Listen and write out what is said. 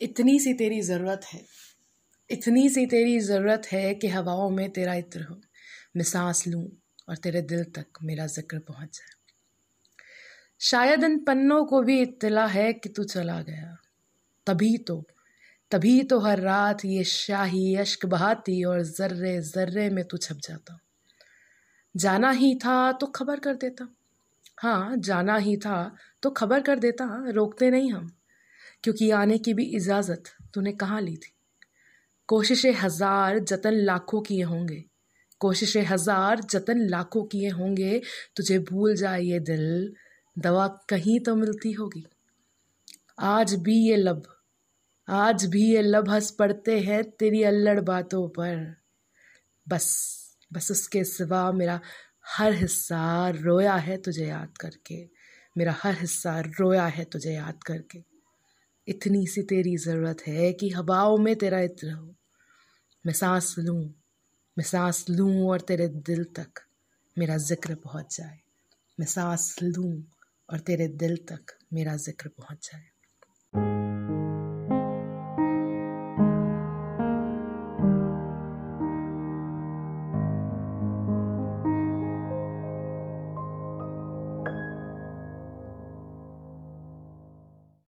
इतनी सी तेरी ज़रूरत है। इतनी सी तेरी ज़रूरत है कि हवाओं में तेरा इत्र हो। मैं सांस लूँ और तेरे दिल तक मेरा ज़िक्र पहुँच जाए। शायद इन पन्नों को भी इत्तला है कि तू चला गया। तभी तो तभी तो हर रात ये शाही अश्क बहाती और ज़र्रे ज़र्रे में तू छप जाता। जाना ही था तो खबर कर देता। हाँ जाना ही था तो खबर कर देता। रोकते नहीं हम। क्योंकि आने की भी इजाज़त तूने कहाँ ली थी? कोशिशें हज़ार जतन लाखों किए होंगे। कोशिशें हज़ार जतन लाखों किए होंगे। तुझे भूल जाए ये दिल, दवा कहीं तो मिलती होगी। आज भी ये लब, आज भी ये लब हंस पड़ते हैं तेरी अल्लड़ बातों पर। बस बस उसके सिवा मेरा हर हिस्सा रोया है तुझे याद करके। मेरा हर हिस्सा रोया है तुझे याद करके। इतनी सी तेरी ज़रूरत है कि हवाओं में तेरा इत्र हो। मैं सांस लूँ, मैं सांस लूँ और तेरे दिल तक मेरा ज़िक्र पहुँच जाए। मैं सांस लूँ और तेरे दिल तक मेरा ज़िक्र पहुँच जाए।